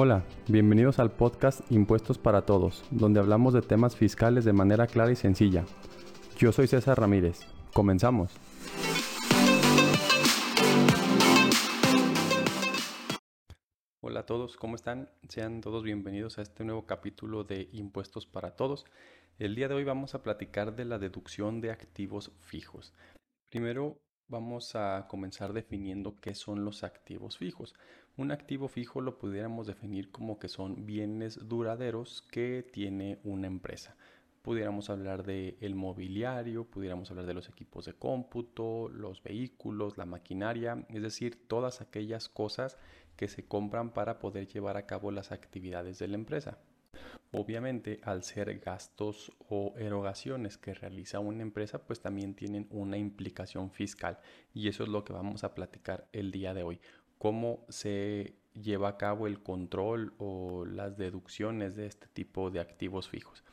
Hola, bienvenidos al podcast Impuestos para Todos, donde hablamos de temas fiscales de manera clara y sencilla. Yo soy César Ramírez. Comenzamos. Hola a todos, ¿cómo están? Sean todos bienvenidos a este nuevo capítulo de Impuestos para Todos. El día de hoy vamos a platicar de la deducción de activos fijos. Primero vamos a comenzar definiendo qué son los activos fijos. Un activo fijo lo pudiéramos definir como que son bienes duraderos que tiene una empresa. Pudiéramos hablar de el mobiliario, pudiéramos hablar de los equipos de cómputo, los vehículos, la maquinaria, es decir, todas aquellas cosas que se compran para poder llevar a cabo las actividades de la empresa. Obviamente, al ser gastos o erogaciones que realiza una empresa, pues también tienen una implicación fiscal. Y eso es lo que vamos a platicar el día de hoy. Cómo se lleva a cabo el control o las deducciones de este tipo de activos fijos.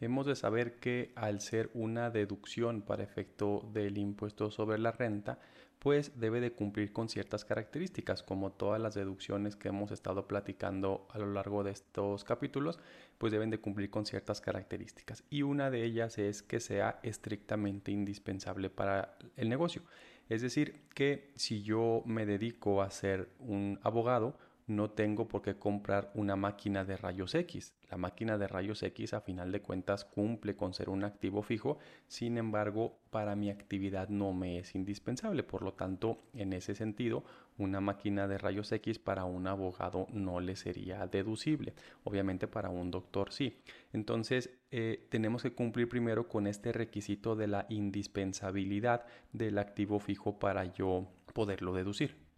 Hemos de saber que al ser una deducción para efecto del impuesto sobre la renta, pues debe de cumplir con ciertas características, como todas las deducciones que hemos estado platicando a lo largo de estos capítulos, pues deben de cumplir con ciertas características. Y una de ellas es que sea estrictamente indispensable para el negocio. Es decir, que si yo me dedico a ser un abogado, no tengo por qué comprar una máquina de rayos X. La máquina de rayos X a final de cuentas cumple con ser un activo fijo, sin embargo para mi actividad no me es indispensable. Por lo tanto, en ese sentido, una máquina de rayos X para un abogado no le sería deducible. Obviamente para un doctor sí. Entonces, eh, tenemos que cumplir primero con este requisito de la indispensabilidad del activo fijo para yo poderlo deducir.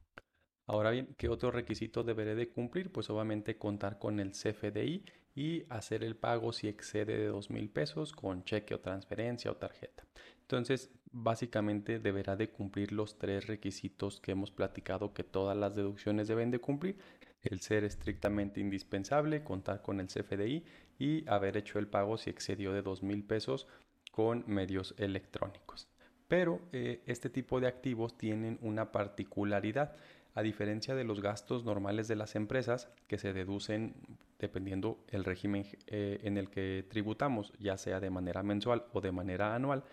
Ahora bien, ¿qué otro requisito deberé de cumplir? Pues obviamente contar con el CFDI y hacer el pago si excede de dos mil pesos con cheque o transferencia o tarjeta. Entonces, básicamente deberá de cumplir los tres requisitos que hemos platicado que todas las deducciones deben de cumplir. El ser estrictamente indispensable, contar con el CFDI y haber hecho el pago si excedió de dos mil pesos con medios electrónicos. Pero eh, este tipo de activos tienen una particularidad a diferencia de los gastos normales de las empresas que se deducen dependiendo el régimen eh, en el que tributamos, ya sea de manera mensual o de manera anual,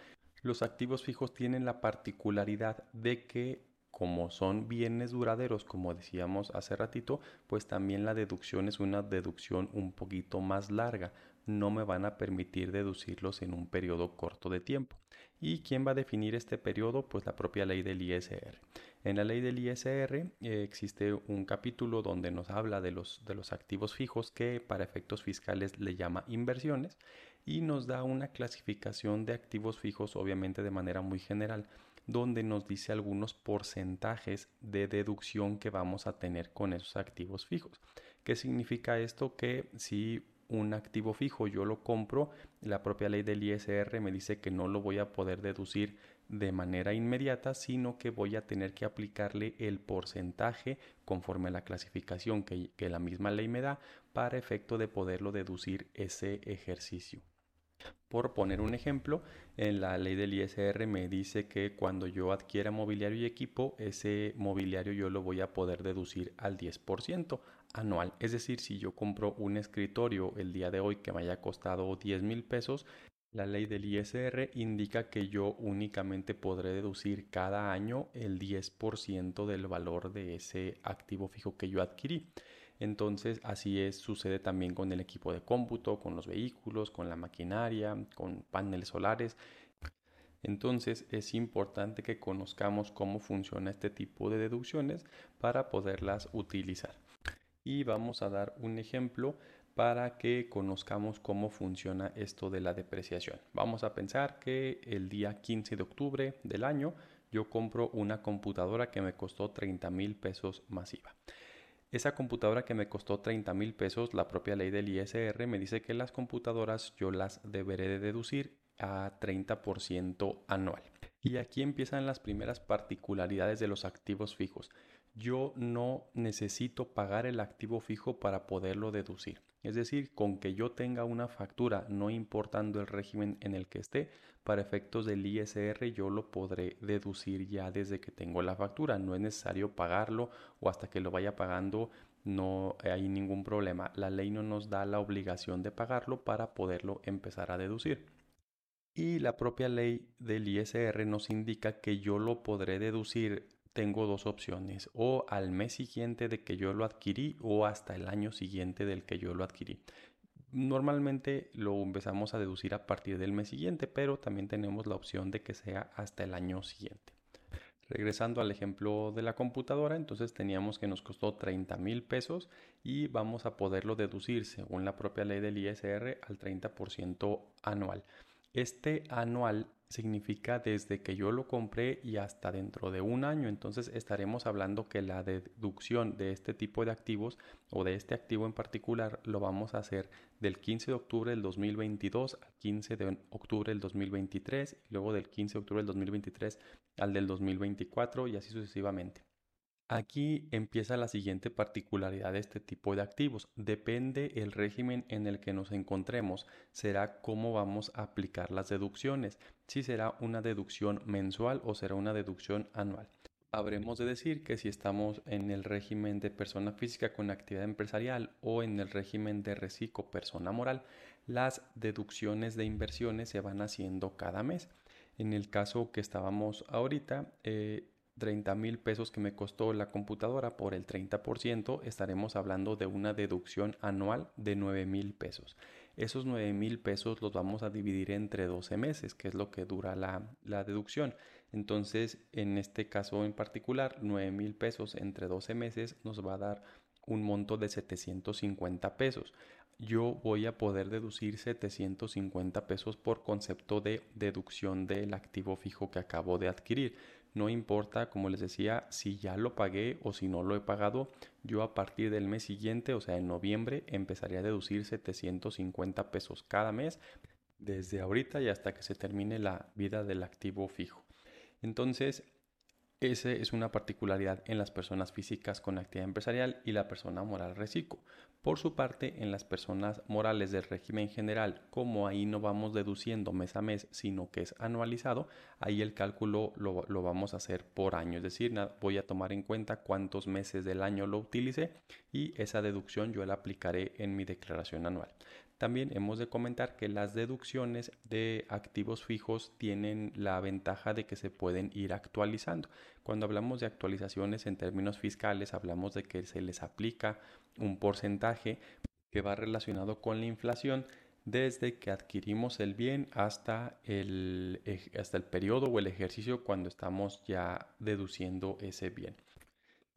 los activos fijos tienen la particularidad de que como son bienes duraderos, como decíamos hace ratito, pues también la deducción es una deducción un poquito más larga. No me van a permitir deducirlos en un periodo corto de tiempo. ¿Y quién va a definir este periodo? Pues la propia ley del ISR. En la ley del ISR eh, existe un capítulo donde nos habla de los, de los activos fijos que para efectos fiscales le llama inversiones y nos da una clasificación de activos fijos obviamente de manera muy general donde nos dice algunos porcentajes de deducción que vamos a tener con esos activos fijos. ¿Qué significa esto? Que si un activo fijo yo lo compro, la propia ley del ISR me dice que no lo voy a poder deducir de manera inmediata, sino que voy a tener que aplicarle el porcentaje conforme a la clasificación que, que la misma ley me da para efecto de poderlo deducir ese ejercicio. Por poner un ejemplo, en la ley del ISR me dice que cuando yo adquiera mobiliario y equipo, ese mobiliario yo lo voy a poder deducir al 10% anual. Es decir, si yo compro un escritorio el día de hoy que me haya costado 10 mil pesos, la ley del ISR indica que yo únicamente podré deducir cada año el 10% del valor de ese activo fijo que yo adquirí. Entonces, así es, sucede también con el equipo de cómputo, con los vehículos, con la maquinaria, con paneles solares. Entonces, es importante que conozcamos cómo funciona este tipo de deducciones para poderlas utilizar. Y vamos a dar un ejemplo para que conozcamos cómo funciona esto de la depreciación. Vamos a pensar que el día 15 de octubre del año yo compro una computadora que me costó 30 mil pesos masiva. Esa computadora que me costó 30 mil pesos, la propia ley del ISR me dice que las computadoras yo las deberé de deducir a 30% anual. Y aquí empiezan las primeras particularidades de los activos fijos. Yo no necesito pagar el activo fijo para poderlo deducir. Es decir, con que yo tenga una factura, no importando el régimen en el que esté, para efectos del ISR yo lo podré deducir ya desde que tengo la factura. No es necesario pagarlo o hasta que lo vaya pagando no hay ningún problema. La ley no nos da la obligación de pagarlo para poderlo empezar a deducir. Y la propia ley del ISR nos indica que yo lo podré deducir tengo dos opciones, o al mes siguiente de que yo lo adquirí o hasta el año siguiente del que yo lo adquirí. Normalmente lo empezamos a deducir a partir del mes siguiente, pero también tenemos la opción de que sea hasta el año siguiente. Regresando al ejemplo de la computadora, entonces teníamos que nos costó 30 mil pesos y vamos a poderlo deducir según la propia ley del ISR al 30% anual. Este anual significa desde que yo lo compré y hasta dentro de un año. Entonces estaremos hablando que la deducción de este tipo de activos o de este activo en particular lo vamos a hacer del 15 de octubre del 2022 al 15 de octubre del 2023 y luego del 15 de octubre del 2023 al del 2024 y así sucesivamente. Aquí empieza la siguiente particularidad de este tipo de activos. Depende el régimen en el que nos encontremos, será cómo vamos a aplicar las deducciones, si será una deducción mensual o será una deducción anual. Habremos de decir que si estamos en el régimen de persona física con actividad empresarial o en el régimen de reciclo persona moral, las deducciones de inversiones se van haciendo cada mes. En el caso que estábamos ahorita, eh, 30 mil pesos que me costó la computadora por el 30%, estaremos hablando de una deducción anual de 9 mil pesos. Esos 9 mil pesos los vamos a dividir entre 12 meses, que es lo que dura la, la deducción. Entonces, en este caso en particular, 9 mil pesos entre 12 meses nos va a dar un monto de 750 pesos. Yo voy a poder deducir 750 pesos por concepto de deducción del activo fijo que acabo de adquirir. No importa, como les decía, si ya lo pagué o si no lo he pagado, yo a partir del mes siguiente, o sea, en noviembre, empezaría a deducir 750 pesos cada mes desde ahorita y hasta que se termine la vida del activo fijo. Entonces, esa es una particularidad en las personas físicas con actividad empresarial y la persona moral reciclo. Por su parte, en las personas morales del régimen general, como ahí no vamos deduciendo mes a mes, sino que es anualizado, ahí el cálculo lo, lo vamos a hacer por año. Es decir, voy a tomar en cuenta cuántos meses del año lo utilicé y esa deducción yo la aplicaré en mi declaración anual. También hemos de comentar que las deducciones de activos fijos tienen la ventaja de que se pueden ir actualizando. Cuando hablamos de actualizaciones en términos fiscales, hablamos de que se les aplica un porcentaje que va relacionado con la inflación desde que adquirimos el bien hasta el, hasta el periodo o el ejercicio cuando estamos ya deduciendo ese bien.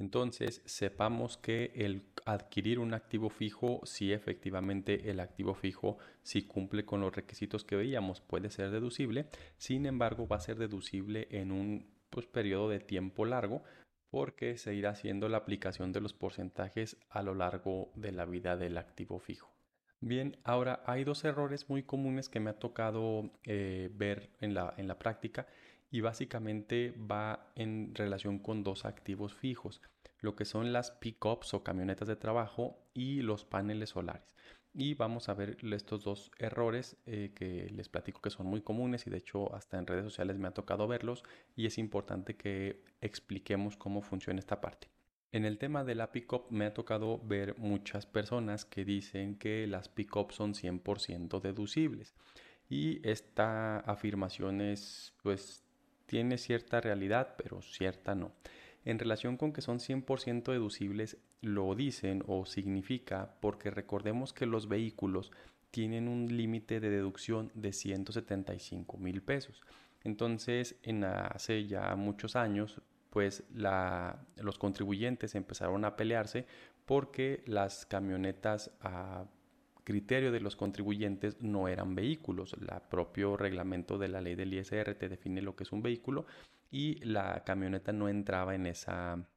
Entonces, sepamos que el adquirir un activo fijo, si efectivamente el activo fijo, si cumple con los requisitos que veíamos, puede ser deducible. Sin embargo, va a ser deducible en un pues, periodo de tiempo largo porque se irá haciendo la aplicación de los porcentajes a lo largo de la vida del activo fijo. Bien, ahora hay dos errores muy comunes que me ha tocado eh, ver en la, en la práctica y básicamente va en relación con dos activos fijos, lo que son las pickups o camionetas de trabajo y los paneles solares. Y vamos a ver estos dos errores eh, que les platico que son muy comunes y de hecho hasta en redes sociales me ha tocado verlos y es importante que expliquemos cómo funciona esta parte. En el tema de la pickup me ha tocado ver muchas personas que dicen que las pickups son 100% deducibles y esta afirmación es pues tiene cierta realidad, pero cierta no. En relación con que son 100% deducibles, lo dicen o significa porque recordemos que los vehículos tienen un límite de deducción de 175 mil pesos. Entonces, en hace ya muchos años, pues los contribuyentes empezaron a pelearse porque las camionetas a criterio de los contribuyentes no eran vehículos. El propio reglamento de la ley del ISR te define lo que es un vehículo y la camioneta no entraba en esa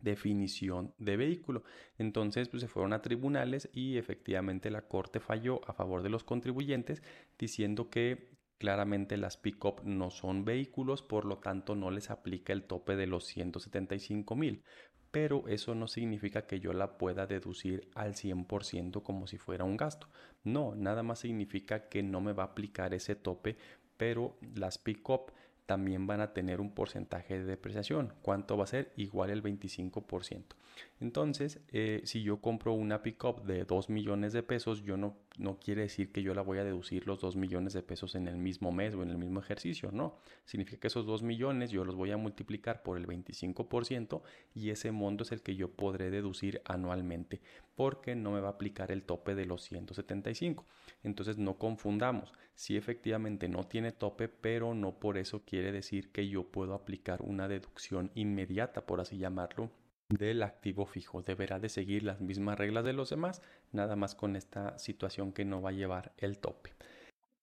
definición de vehículo. Entonces pues, se fueron a tribunales y efectivamente la corte falló a favor de los contribuyentes diciendo que claramente las pick-up no son vehículos, por lo tanto no les aplica el tope de los 175 mil pero eso no significa que yo la pueda deducir al 100% como si fuera un gasto. No, nada más significa que no me va a aplicar ese tope, pero las pick-up también van a tener un porcentaje de depreciación. ¿Cuánto va a ser? Igual el 25%. Entonces, eh, si yo compro una pickup de 2 millones de pesos, yo no, no quiere decir que yo la voy a deducir los 2 millones de pesos en el mismo mes o en el mismo ejercicio, no. Significa que esos 2 millones yo los voy a multiplicar por el 25% y ese monto es el que yo podré deducir anualmente porque no me va a aplicar el tope de los 175. Entonces no confundamos, si efectivamente no tiene tope, pero no por eso quiere decir que yo puedo aplicar una deducción inmediata, por así llamarlo, del activo fijo. Deberá de seguir las mismas reglas de los demás, nada más con esta situación que no va a llevar el tope.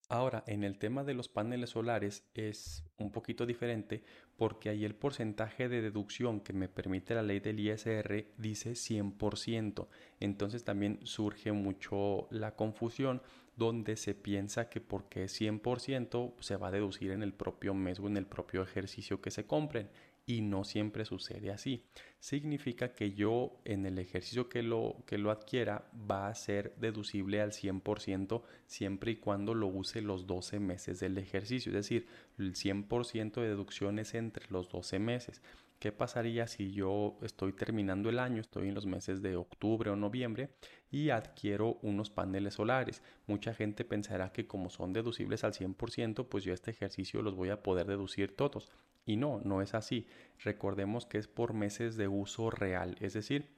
Ahora, en el tema de los paneles solares es un poquito diferente porque ahí el porcentaje de deducción que me permite la ley del ISR dice 100%. Entonces también surge mucho la confusión donde se piensa que porque es 100% se va a deducir en el propio mes o en el propio ejercicio que se compren y no siempre sucede así. Significa que yo en el ejercicio que lo, que lo adquiera va a ser deducible al 100% siempre y cuando lo use los 12 meses del ejercicio. Es decir, el 100% de deducción es entre los 12 meses. ¿Qué pasaría si yo estoy terminando el año, estoy en los meses de octubre o noviembre y adquiero unos paneles solares? Mucha gente pensará que como son deducibles al 100%, pues yo este ejercicio los voy a poder deducir todos. Y no, no es así. Recordemos que es por meses de uso real, es decir,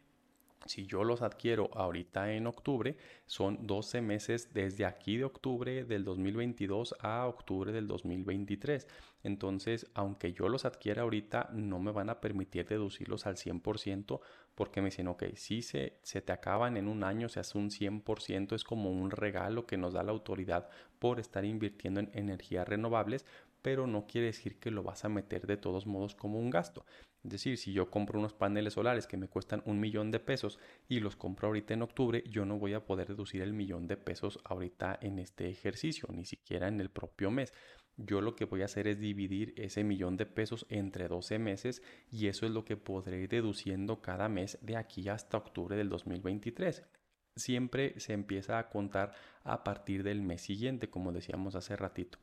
si yo los adquiero ahorita en octubre, son 12 meses desde aquí de octubre del 2022 a octubre del 2023. Entonces, aunque yo los adquiera ahorita, no me van a permitir deducirlos al 100% porque me dicen, ok, si se, se te acaban en un año, se hace un 100%, es como un regalo que nos da la autoridad por estar invirtiendo en energías renovables, pero no quiere decir que lo vas a meter de todos modos como un gasto. Es decir, si yo compro unos paneles solares que me cuestan un millón de pesos y los compro ahorita en octubre, yo no voy a poder deducir el millón de pesos ahorita en este ejercicio, ni siquiera en el propio mes. Yo lo que voy a hacer es dividir ese millón de pesos entre 12 meses y eso es lo que podré ir deduciendo cada mes de aquí hasta octubre del 2023 siempre se empieza a contar a partir del mes siguiente, como decíamos hace ratito.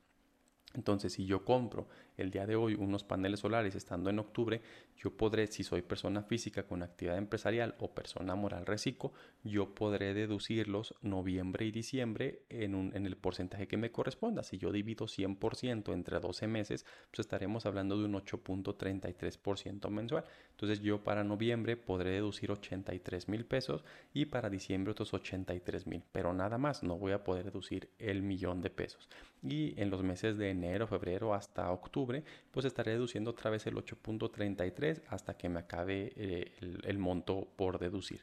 Entonces, si yo compro el día de hoy unos paneles solares estando en octubre, yo podré, si soy persona física con actividad empresarial o persona moral reciclo, yo podré deducirlos noviembre y diciembre en, un, en el porcentaje que me corresponda. Si yo divido 100% entre 12 meses, pues estaremos hablando de un 8.33% mensual. Entonces yo para noviembre podré deducir 83 mil pesos y para diciembre otros 83 mil, pero nada más, no voy a poder deducir el millón de pesos. Y en los meses de enero, febrero hasta octubre, pues estaré deduciendo otra vez el 8.33 hasta que me acabe eh, el monto por deducir.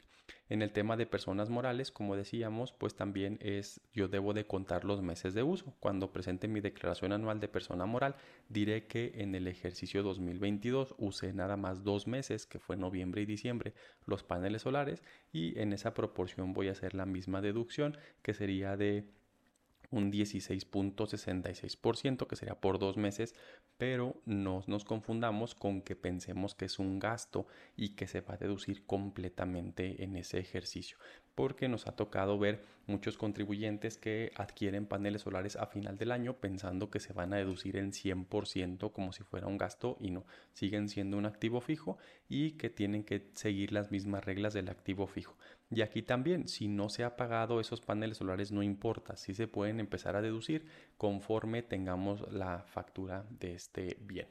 En el tema de personas morales, como decíamos, pues también es yo debo de contar los meses de uso. Cuando presente mi declaración anual de persona moral, diré que en el ejercicio 2022 usé nada más dos meses, que fue noviembre y diciembre, los paneles solares y en esa proporción voy a hacer la misma deducción que sería de un 16.66%, que sería por dos meses, pero no nos confundamos con que pensemos que es un gasto y que se va a deducir completamente en ese ejercicio porque nos ha tocado ver muchos contribuyentes que adquieren paneles solares a final del año pensando que se van a deducir en 100% como si fuera un gasto y no, siguen siendo un activo fijo y que tienen que seguir las mismas reglas del activo fijo. Y aquí también, si no se ha pagado esos paneles solares, no importa, si se pueden empezar a deducir conforme tengamos la factura de este bien.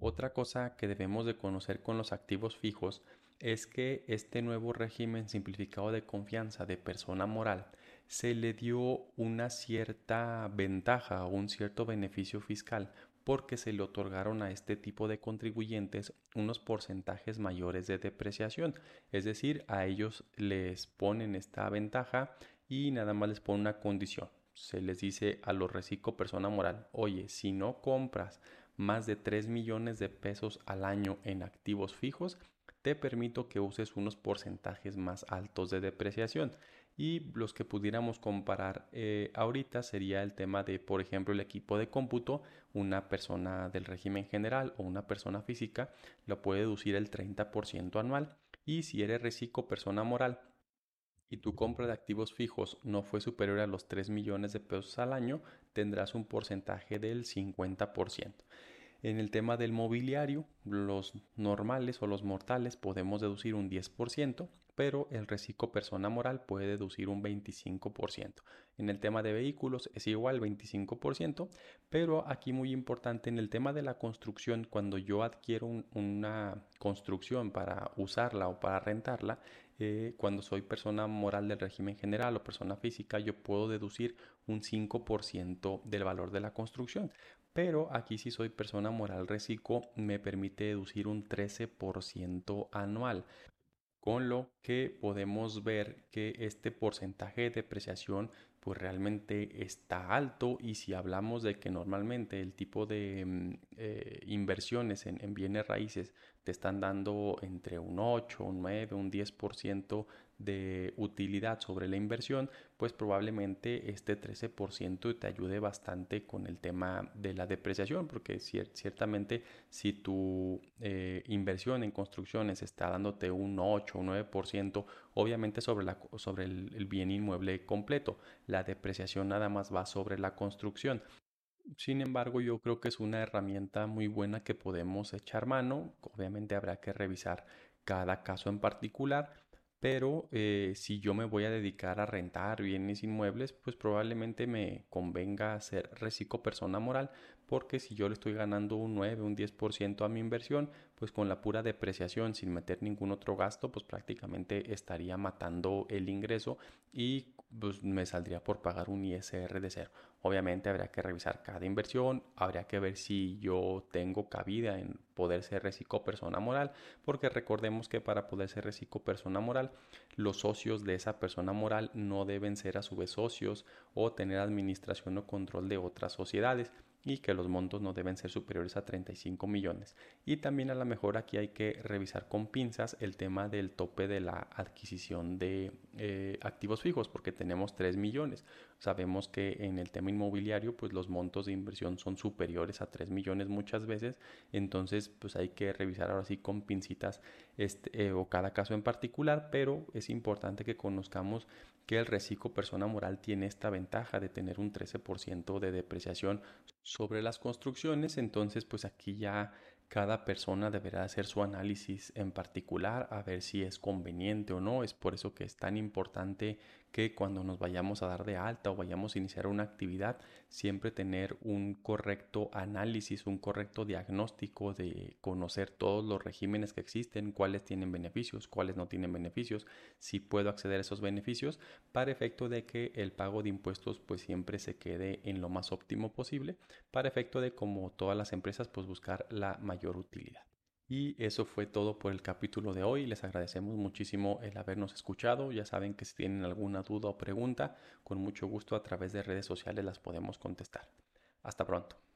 Otra cosa que debemos de conocer con los activos fijos es que este nuevo régimen simplificado de confianza de persona moral se le dio una cierta ventaja o un cierto beneficio fiscal porque se le otorgaron a este tipo de contribuyentes unos porcentajes mayores de depreciación. Es decir, a ellos les ponen esta ventaja y nada más les ponen una condición. Se les dice a los reciclo persona moral, oye, si no compras más de 3 millones de pesos al año en activos fijos, te permito que uses unos porcentajes más altos de depreciación. Y los que pudiéramos comparar eh, ahorita sería el tema de, por ejemplo, el equipo de cómputo, una persona del régimen general o una persona física lo puede deducir el 30% anual. Y si eres reciclo persona moral, y tu compra de activos fijos no fue superior a los 3 millones de pesos al año, tendrás un porcentaje del 50%. En el tema del mobiliario, los normales o los mortales podemos deducir un 10%, pero el reciclo persona moral puede deducir un 25%. En el tema de vehículos es igual 25%, pero aquí muy importante en el tema de la construcción, cuando yo adquiero una construcción para usarla o para rentarla, eh, cuando soy persona moral del régimen general o persona física, yo puedo deducir un 5% del valor de la construcción. Pero aquí si soy persona moral reciclo me permite deducir un 13% anual. Con lo que podemos ver que este porcentaje de depreciación pues realmente está alto y si hablamos de que normalmente el tipo de mm, eh, inversiones en, en, bienes raíces te están dando entre un 8, un 9, un 10% de utilidad sobre la inversión, pues probablemente este 13% te ayude bastante con el tema de la depreciación, porque ciertamente si tu eh, inversión en construcciones está dándote un 8 o 9%, obviamente sobre, sobre el bien inmueble completo, la depreciación nada más va sobre la construcción. Sin embargo, yo creo que es una herramienta muy buena que podemos echar mano. Obviamente habrá que revisar cada caso en particular, pero eh, si yo me voy a dedicar a rentar bienes inmuebles, pues probablemente me convenga ser reciclo persona moral, porque si yo le estoy ganando un 9, un 10% a mi inversión, pues con la pura depreciación sin meter ningún otro gasto, pues prácticamente estaría matando el ingreso y pues me saldría por pagar un ISR de cero. Obviamente habría que revisar cada inversión, habría que ver si yo tengo cabida en poder ser reciclo persona moral, porque recordemos que para poder ser reciclo persona moral, los socios de esa persona moral no deben ser a su vez socios o tener administración o control de otras sociedades y que los montos no deben ser superiores a 35 millones. Y también a lo mejor aquí hay que revisar con pinzas el tema del tope de la adquisición de eh, activos fijos, porque tenemos 3 millones. Sabemos que en el tema inmobiliario, pues los montos de inversión son superiores a 3 millones muchas veces, entonces pues hay que revisar ahora sí con pincitas este, eh, o cada caso en particular, pero es importante que conozcamos que el reciclo persona moral tiene esta ventaja de tener un 13% de depreciación sobre las construcciones, entonces pues aquí ya cada persona deberá hacer su análisis en particular a ver si es conveniente o no. Es por eso que es tan importante que cuando nos vayamos a dar de alta o vayamos a iniciar una actividad, siempre tener un correcto análisis, un correcto diagnóstico de conocer todos los regímenes que existen, cuáles tienen beneficios, cuáles no tienen beneficios, si puedo acceder a esos beneficios, para efecto de que el pago de impuestos pues siempre se quede en lo más óptimo posible, para efecto de como todas las empresas pues buscar la mayor utilidad. Y eso fue todo por el capítulo de hoy. Les agradecemos muchísimo el habernos escuchado. Ya saben que si tienen alguna duda o pregunta, con mucho gusto a través de redes sociales las podemos contestar. Hasta pronto.